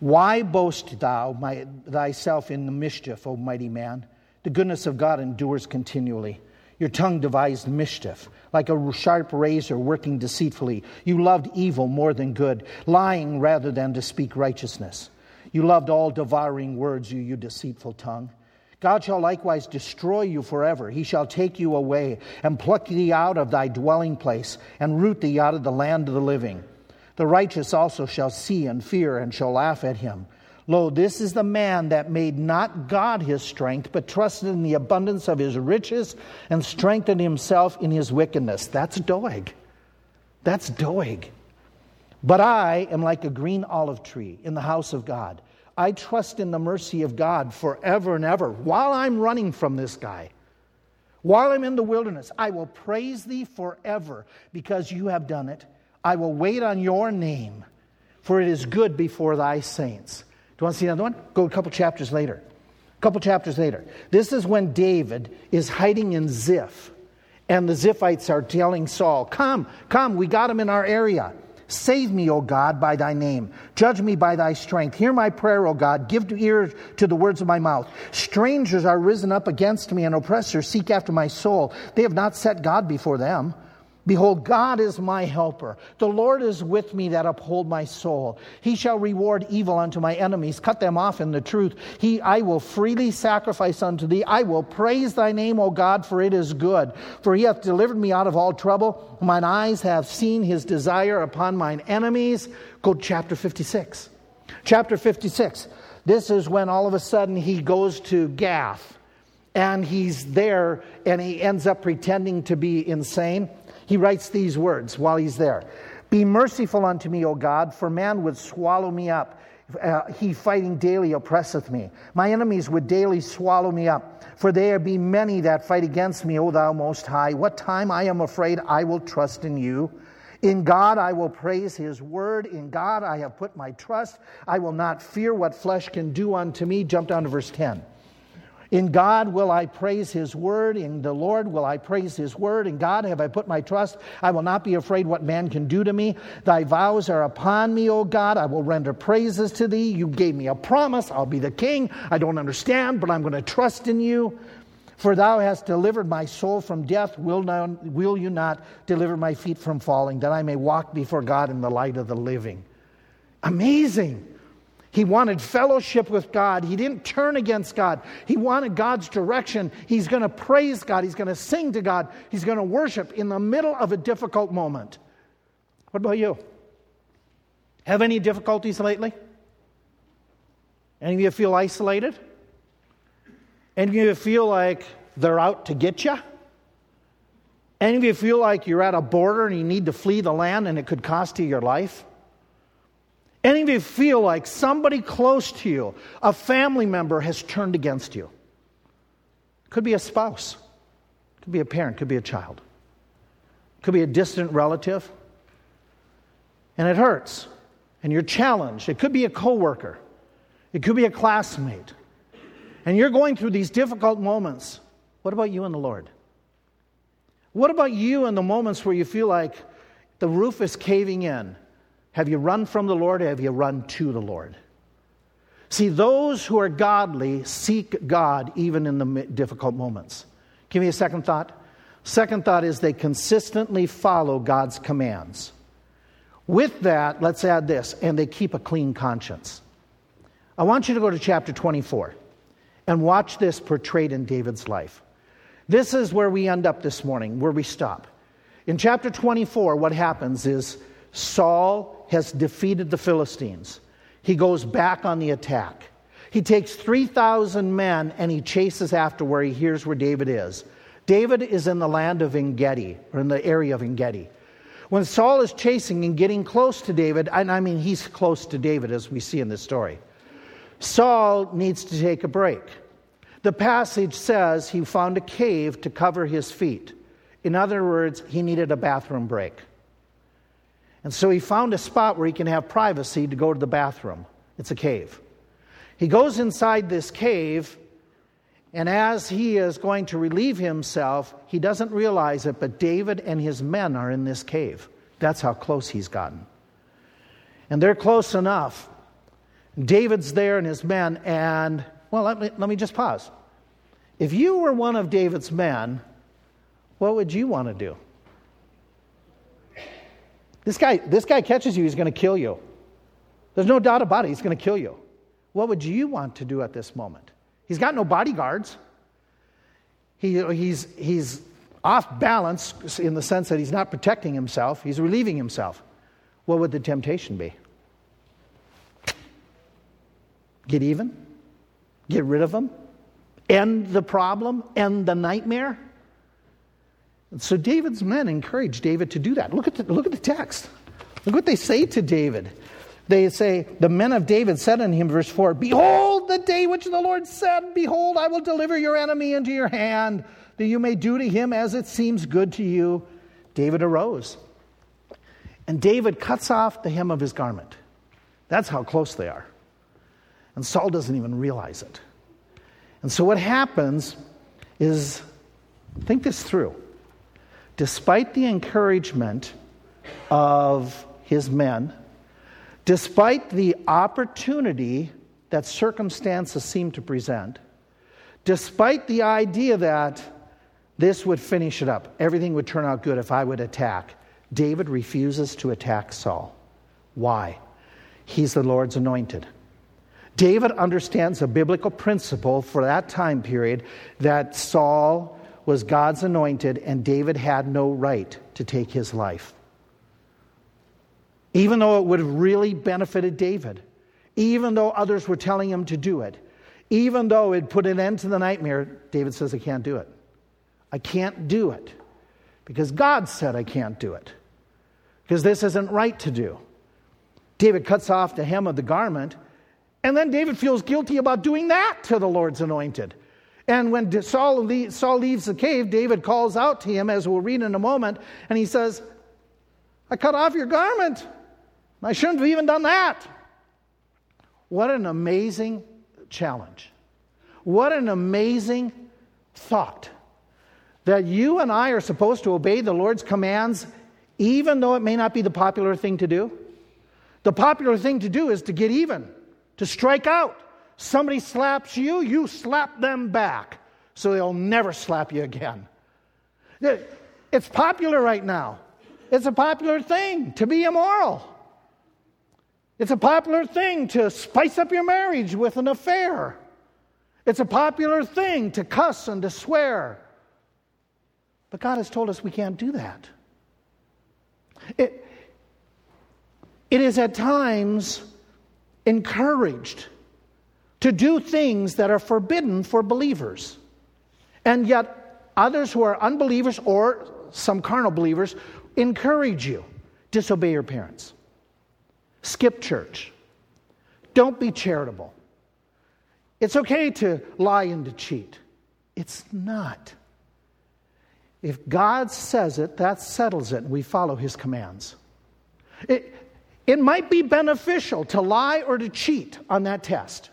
Why boast thou my, thyself in the mischief, O mighty man? The goodness of God endures continually. Your tongue devised mischief, like a sharp razor working deceitfully. You loved evil more than good, lying rather than to speak righteousness. You loved all devouring words, you, you deceitful tongue. God shall likewise destroy you forever. He shall take you away and pluck thee out of thy dwelling place and root thee out of the land of the living. The righteous also shall see and fear and shall laugh at him. Lo, this is the man that made not God his strength, but trusted in the abundance of his riches and strengthened himself in his wickedness. That's Doeg. That's Doeg. But I am like a green olive tree in the house of God. I trust in the mercy of God forever and ever while I'm running from this guy. While I'm in the wilderness, I will praise thee forever because you have done it I will wait on your name, for it is good before thy saints. Do you want to see another one? Go a couple chapters later. A couple chapters later. This is when David is hiding in Ziph, and the Ziphites are telling Saul, Come, come, we got him in our area. Save me, O God, by thy name. Judge me by thy strength. Hear my prayer, O God. Give ear to the words of my mouth. Strangers are risen up against me, and oppressors seek after my soul. They have not set God before them. Behold, God is my helper. The Lord is with me that uphold my soul. He shall reward evil unto my enemies, cut them off in the truth. He, I will freely sacrifice unto thee. I will praise thy name, O God, for it is good. For he hath delivered me out of all trouble. Mine eyes have seen his desire upon mine enemies. Go to chapter 56. Chapter 56. This is when all of a sudden he goes to Gath and he's there and he ends up pretending to be insane he writes these words while he's there Be merciful unto me, O God, for man would swallow me up. Uh, he fighting daily oppresseth me. My enemies would daily swallow me up. For there be many that fight against me, O thou most high. What time I am afraid, I will trust in you. In God I will praise his word. In God I have put my trust. I will not fear what flesh can do unto me. Jump down to verse 10. In God will I praise His word. In the Lord will I praise His word. In God have I put my trust. I will not be afraid what man can do to me. Thy vows are upon me, O God. I will render praises to thee. You gave me a promise. I'll be the king. I don't understand, but I'm going to trust in you. For thou hast delivered my soul from death. Will, will you not deliver my feet from falling, that I may walk before God in the light of the living? Amazing. He wanted fellowship with God. He didn't turn against God. He wanted God's direction. He's going to praise God. He's going to sing to God. He's going to worship in the middle of a difficult moment. What about you? Have any difficulties lately? Any of you feel isolated? Any of you feel like they're out to get you? Any of you feel like you're at a border and you need to flee the land and it could cost you your life? Any of you feel like somebody close to you, a family member, has turned against you? Could be a spouse, could be a parent, could be a child, could be a distant relative. And it hurts, and you're challenged. It could be a coworker, it could be a classmate. And you're going through these difficult moments. What about you and the Lord? What about you in the moments where you feel like the roof is caving in? Have you run from the Lord or have you run to the Lord? See, those who are godly seek God even in the difficult moments. Give me a second thought. Second thought is they consistently follow God's commands. With that, let's add this, and they keep a clean conscience. I want you to go to chapter 24 and watch this portrayed in David's life. This is where we end up this morning, where we stop. In chapter 24, what happens is Saul has defeated the Philistines. He goes back on the attack. He takes 3,000 men and he chases after where he hears where David is. David is in the land of Engedi, or in the area of Engedi. When Saul is chasing and getting close to David, and I mean he's close to David as we see in this story, Saul needs to take a break. The passage says he found a cave to cover his feet. In other words, he needed a bathroom break. And so he found a spot where he can have privacy to go to the bathroom. It's a cave. He goes inside this cave, and as he is going to relieve himself, he doesn't realize it, but David and his men are in this cave. That's how close he's gotten. And they're close enough. David's there and his men, and well, let me, let me just pause. If you were one of David's men, what would you want to do? This guy, this guy catches you, he's going to kill you. There's no doubt about it, he's going to kill you. What would you want to do at this moment? He's got no bodyguards. He, he's, he's off balance in the sense that he's not protecting himself, he's relieving himself. What would the temptation be? Get even? Get rid of him? End the problem? End the nightmare? So David's men encourage David to do that. Look at the, look at the text. Look what they say to David. They say, The men of David said unto him, verse 4, Behold the day which the Lord said, Behold, I will deliver your enemy into your hand, that you may do to him as it seems good to you. David arose. And David cuts off the hem of his garment. That's how close they are. And Saul doesn't even realize it. And so what happens is think this through. Despite the encouragement of his men, despite the opportunity that circumstances seem to present, despite the idea that this would finish it up, everything would turn out good if I would attack, David refuses to attack Saul. Why? He's the Lord's anointed. David understands a biblical principle for that time period that Saul was God's anointed and David had no right to take his life. Even though it would have really benefited David, even though others were telling him to do it, even though it put an end to the nightmare, David says, I can't do it. I can't do it because God said I can't do it because this isn't right to do. David cuts off the hem of the garment and then David feels guilty about doing that to the Lord's anointed. And when Saul, leaves the cave, David calls out to him, as we'll read in a moment, and he says, I cut off your garment. I shouldn't have even done that. What an amazing challenge. What an amazing thought that you and I are supposed to obey the Lord's commands, even though it may not be the popular thing to do. The popular thing to do is to get even to strike out. Somebody slaps you, you slap them back so they'll never slap you again. It's popular right now. It's a popular thing to be immoral. It's a popular thing to spice up your marriage with an affair. It's a popular thing to cuss and to swear. But God has told us we can't do that. It, it is at times encouraged to do things that are forbidden for believers. And yet, others who are unbelievers or some carnal believers encourage you disobey your parents, skip church, don't be charitable. It's okay to lie and to cheat. It's not. If God says it, that settles it, and we follow his commands. It, it might be beneficial to lie or to cheat on that test.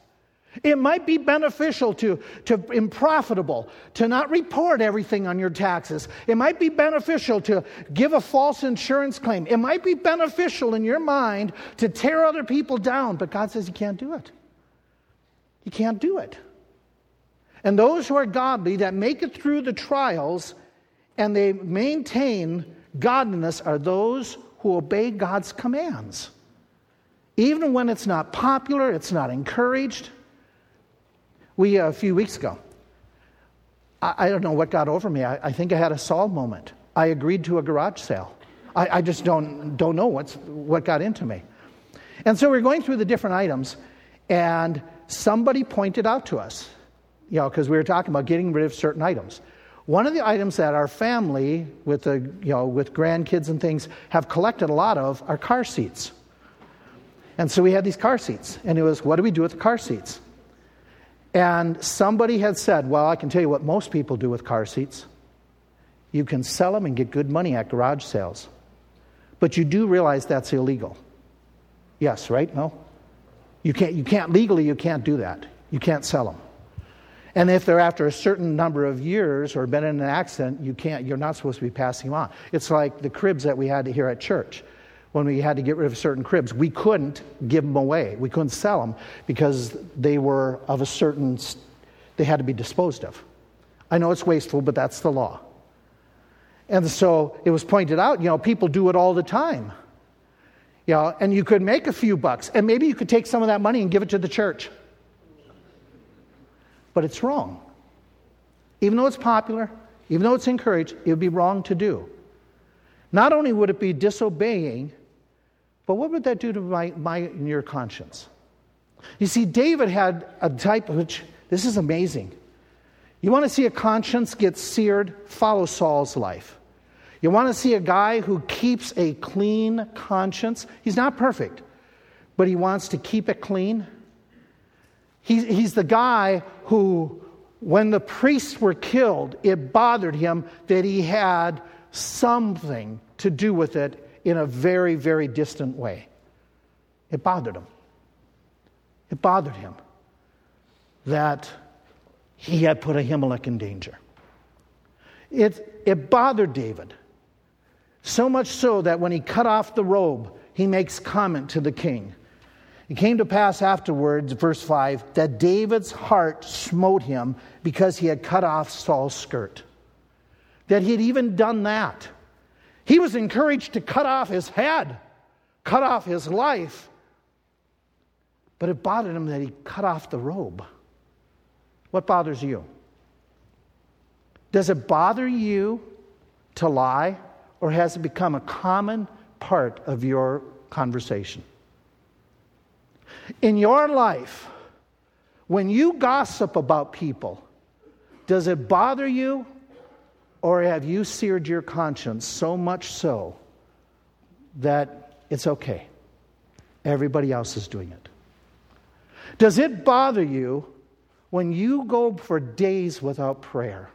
It might be beneficial to, to and profitable to not report everything on your taxes. It might be beneficial to give a false insurance claim. It might be beneficial in your mind to tear other people down, but God says you can't do it. You can't do it. And those who are godly that make it through the trials and they maintain godliness are those who obey God's commands. Even when it's not popular, it's not encouraged. We, a few weeks ago, I, I, don't know what got over me. I, I, think I had a Saul moment. I agreed to a garage sale. I, I just don't, don't know what's, what got into me. And so we we're going through the different items, and somebody pointed out to us you know, because we were talking about getting rid of certain items. One of the items that our family, with the, you know, with grandkids and things, have collected a lot of are car seats. And so we had these car seats, and it was, what do we do with the car seats? And somebody had said, well, I can tell you what most people do with car seats. You can sell them and get good money at garage sales. But you do realize that's illegal. Yes, right? No? You can't, you can't legally, you can't do that. You can't sell them. And if they're after a certain number of years or been in an accident, you can't, you're not supposed to be passing them on. It's like the cribs that we had here at church. When we had to get rid of certain cribs, we couldn't give them away. We couldn't sell them because they were of a certain, they had to be disposed of. I know it's wasteful, but that's the law. And so it was pointed out, you know, people do it all the time. You know, and you could make a few bucks, and maybe you could take some of that money and give it to the church but it's wrong. Even though it's popular, even though it's encouraged, it would be wrong to do. Not only would it be disobeying, but what would that do to my, my your conscience? You see, David had a type which this is amazing. You want to see a conscience get seared? Follow Saul's life. You want to see a guy who keeps a clean conscience? He's not perfect, but he wants to keep it clean. He's the guy who, when the priests were killed, it bothered him that he had something to do with it in a very, very distant way. It bothered him. It bothered him that he had put Ahimelech in danger. It, it bothered David. So much so that when he cut off the robe, he makes comment to the king. It came to pass afterwards, verse 5, that David's heart smote him because he had cut off Saul's skirt. That he had even done that. He was encouraged to cut off his head, cut off his life. But it bothered him that he cut off the robe. What bothers you? Does it bother you to lie, or has it become a common part of your conversation? In your life, when you gossip about people, does it bother you or have you seared your conscience so much so that it's okay? Everybody else is doing it. Does it bother you when you go for days without prayer?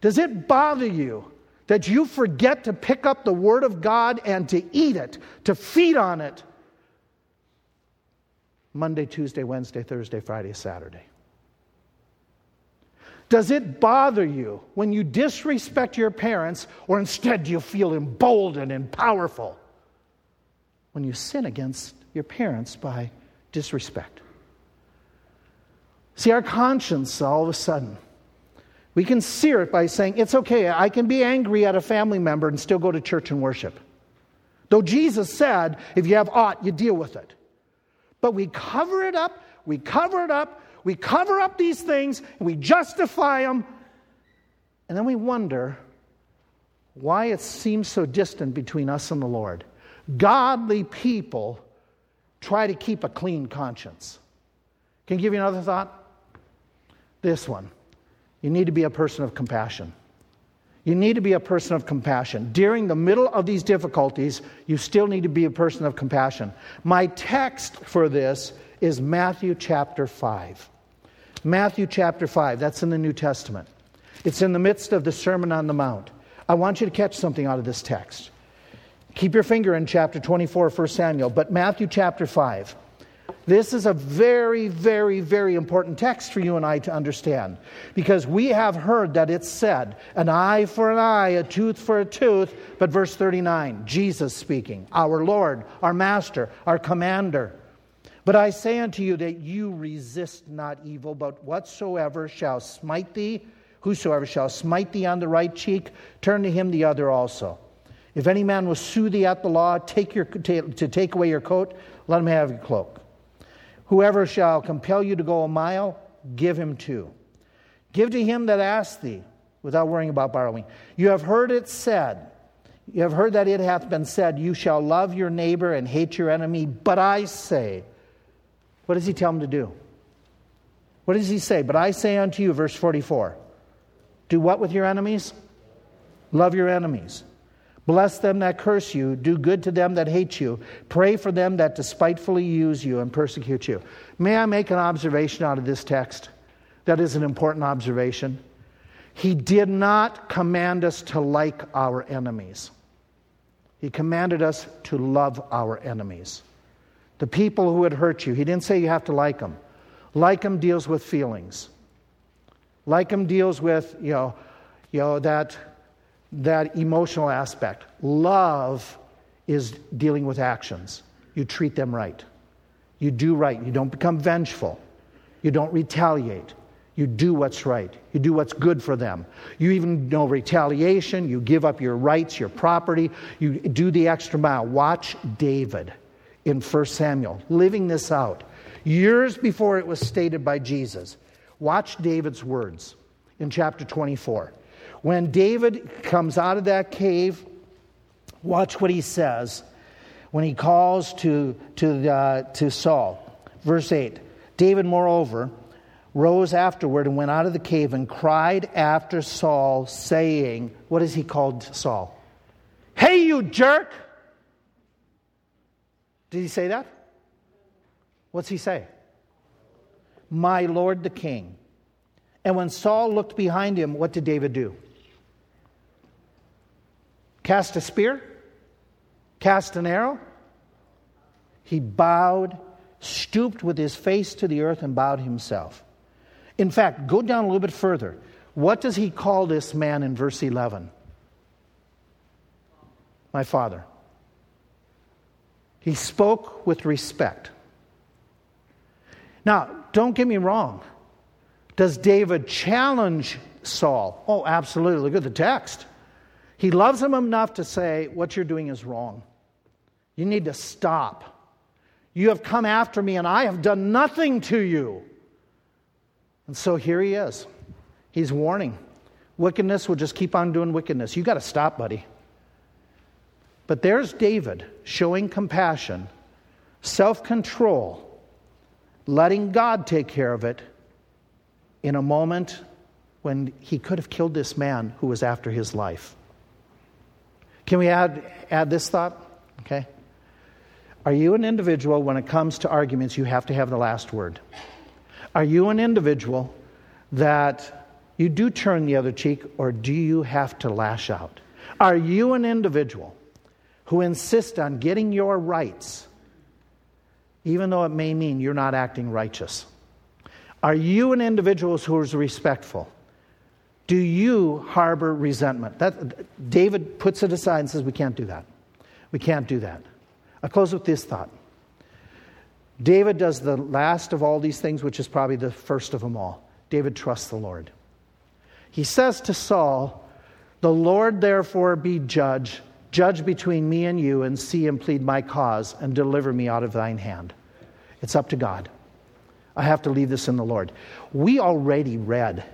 Does it bother you that you forget to pick up the Word of God and to eat it, to feed on it? Monday, Tuesday, Wednesday, Thursday, Friday, Saturday? Does it bother you when you disrespect your parents, or instead do you feel emboldened and powerful when you sin against your parents by disrespect? See, our conscience, all of a sudden, we can sear it by saying, It's okay, I can be angry at a family member and still go to church and worship. Though Jesus said, If you have aught, you deal with it. But we cover it up, we cover it up, we cover up these things, and we justify them. And then we wonder why it seems so distant between us and the Lord. Godly people try to keep a clean conscience. Can I give you another thought? This one. You need to be a person of compassion. You need to be a person of compassion. During the middle of these difficulties, you still need to be a person of compassion. My text for this is Matthew chapter 5. Matthew chapter 5, that's in the New Testament. It's in the midst of the Sermon on the Mount. I want you to catch something out of this text. Keep your finger in chapter 24, 1 Samuel, but Matthew chapter 5. This is a very, very, very important text for you and I to understand because we have heard that it's said, an eye for an eye, a tooth for a tooth. But verse 39, Jesus speaking, our Lord, our Master, our Commander. But I say unto you that you resist not evil, but whatsoever shall smite thee, whosoever shall smite thee on the right cheek, turn to him the other also. If any man will sue thee at the law, take your, to take away your coat, let him have your cloak. Whoever shall compel you to go a mile, give him two. Give to him that asks thee, without worrying about borrowing. You have heard it said, you have heard that it hath been said, You shall love your neighbor and hate your enemy. But I say, what does he tell him to do? What does he say? But I say unto you, verse 44 Do what with your enemies? Love your enemies. Bless them that curse you, do good to them that hate you, pray for them that despitefully use you and persecute you. May I make an observation out of this text? That is an important observation. He did not command us to like our enemies, He commanded us to love our enemies. The people who had hurt you, He didn't say you have to like them. Like them deals with feelings. Like them deals with, you know, you know that that emotional aspect. Love is dealing with actions. You treat them right. You do right. You don't become vengeful. You don't retaliate. You do what's right. You do what's good for them. You even know retaliation. You give up your rights, your property. You do the extra mile. Watch David in 1 Samuel, living this out. Years before it was stated by Jesus. Watch David's words in chapter 24. When David comes out of that cave, watch what he says when he calls to, to, uh, to Saul. Verse 8 David, moreover, rose afterward and went out of the cave and cried after Saul, saying, What has he called Saul? Hey, you jerk! Did he say that? What's he say? My Lord the king. And when Saul looked behind him, what did David do? Cast a spear? Cast an arrow? He bowed, stooped with his face to the earth, and bowed himself. In fact, go down a little bit further. What does he call this man in verse 11? My father. He spoke with respect. Now, don't get me wrong. Does David challenge Saul? Oh, absolutely. Look at the text. He loves him enough to say, What you're doing is wrong. You need to stop. You have come after me, and I have done nothing to you. And so here he is. He's warning. Wickedness will just keep on doing wickedness. You got to stop, buddy. But there's David showing compassion, self control, letting God take care of it in a moment when he could have killed this man who was after his life. Can we add, add this thought? Okay. Are you an individual when it comes to arguments, you have to have the last word? Are you an individual that you do turn the other cheek or do you have to lash out? Are you an individual who insist on getting your rights, even though it may mean you're not acting righteous? Are you an individual who is respectful? Do you harbor resentment? That, David puts it aside and says, We can't do that. We can't do that. i close with this thought. David does the last of all these things, which is probably the first of them all. David trusts the Lord. He says to Saul, The Lord therefore be judge, judge between me and you, and see and plead my cause, and deliver me out of thine hand. It's up to God. I have to leave this in the Lord. We already read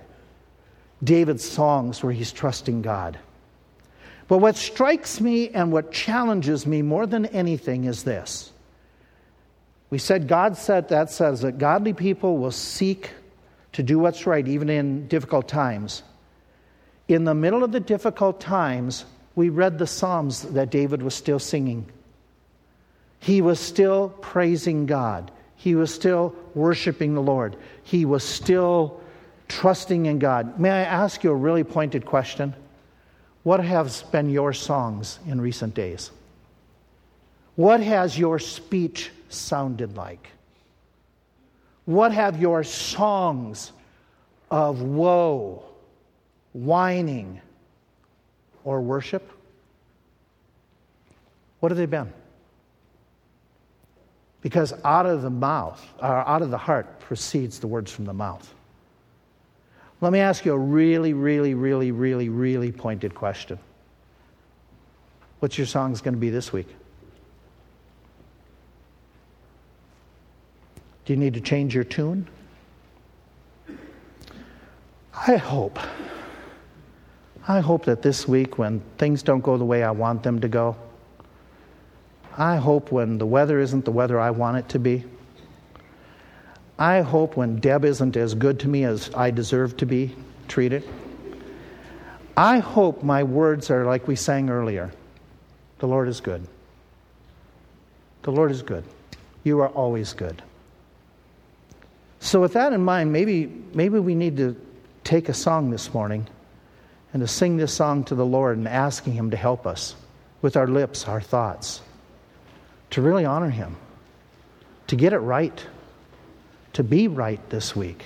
David's songs where he's trusting God. But what strikes me and what challenges me more than anything is this. We said God said that says that godly people will seek to do what's right even in difficult times. In the middle of the difficult times, we read the Psalms that David was still singing. He was still praising God. He was still worshiping the Lord. He was still trusting in God. May I ask you a really pointed question? What have been your songs in recent days? What has your speech sounded like? What have your songs of woe, whining, or worship? What have they been? Because out of the mouth, or out of the heart, proceeds the words from the mouth. Let me ask you a really, really, really, really, really pointed question. What's your songs going to be this week? Do you need to change your tune? I hope. I hope that this week, when things don't go the way I want them to go, I hope when the weather isn't the weather I want it to be, I hope when Deb isn't as good to me as I deserve to be treated, I hope my words are like we sang earlier the Lord is good. The Lord is good. You are always good. So, with that in mind, maybe, maybe we need to take a song this morning and to sing this song to the Lord and asking Him to help us with our lips, our thoughts, to really honor Him, to get it right, to be right this week.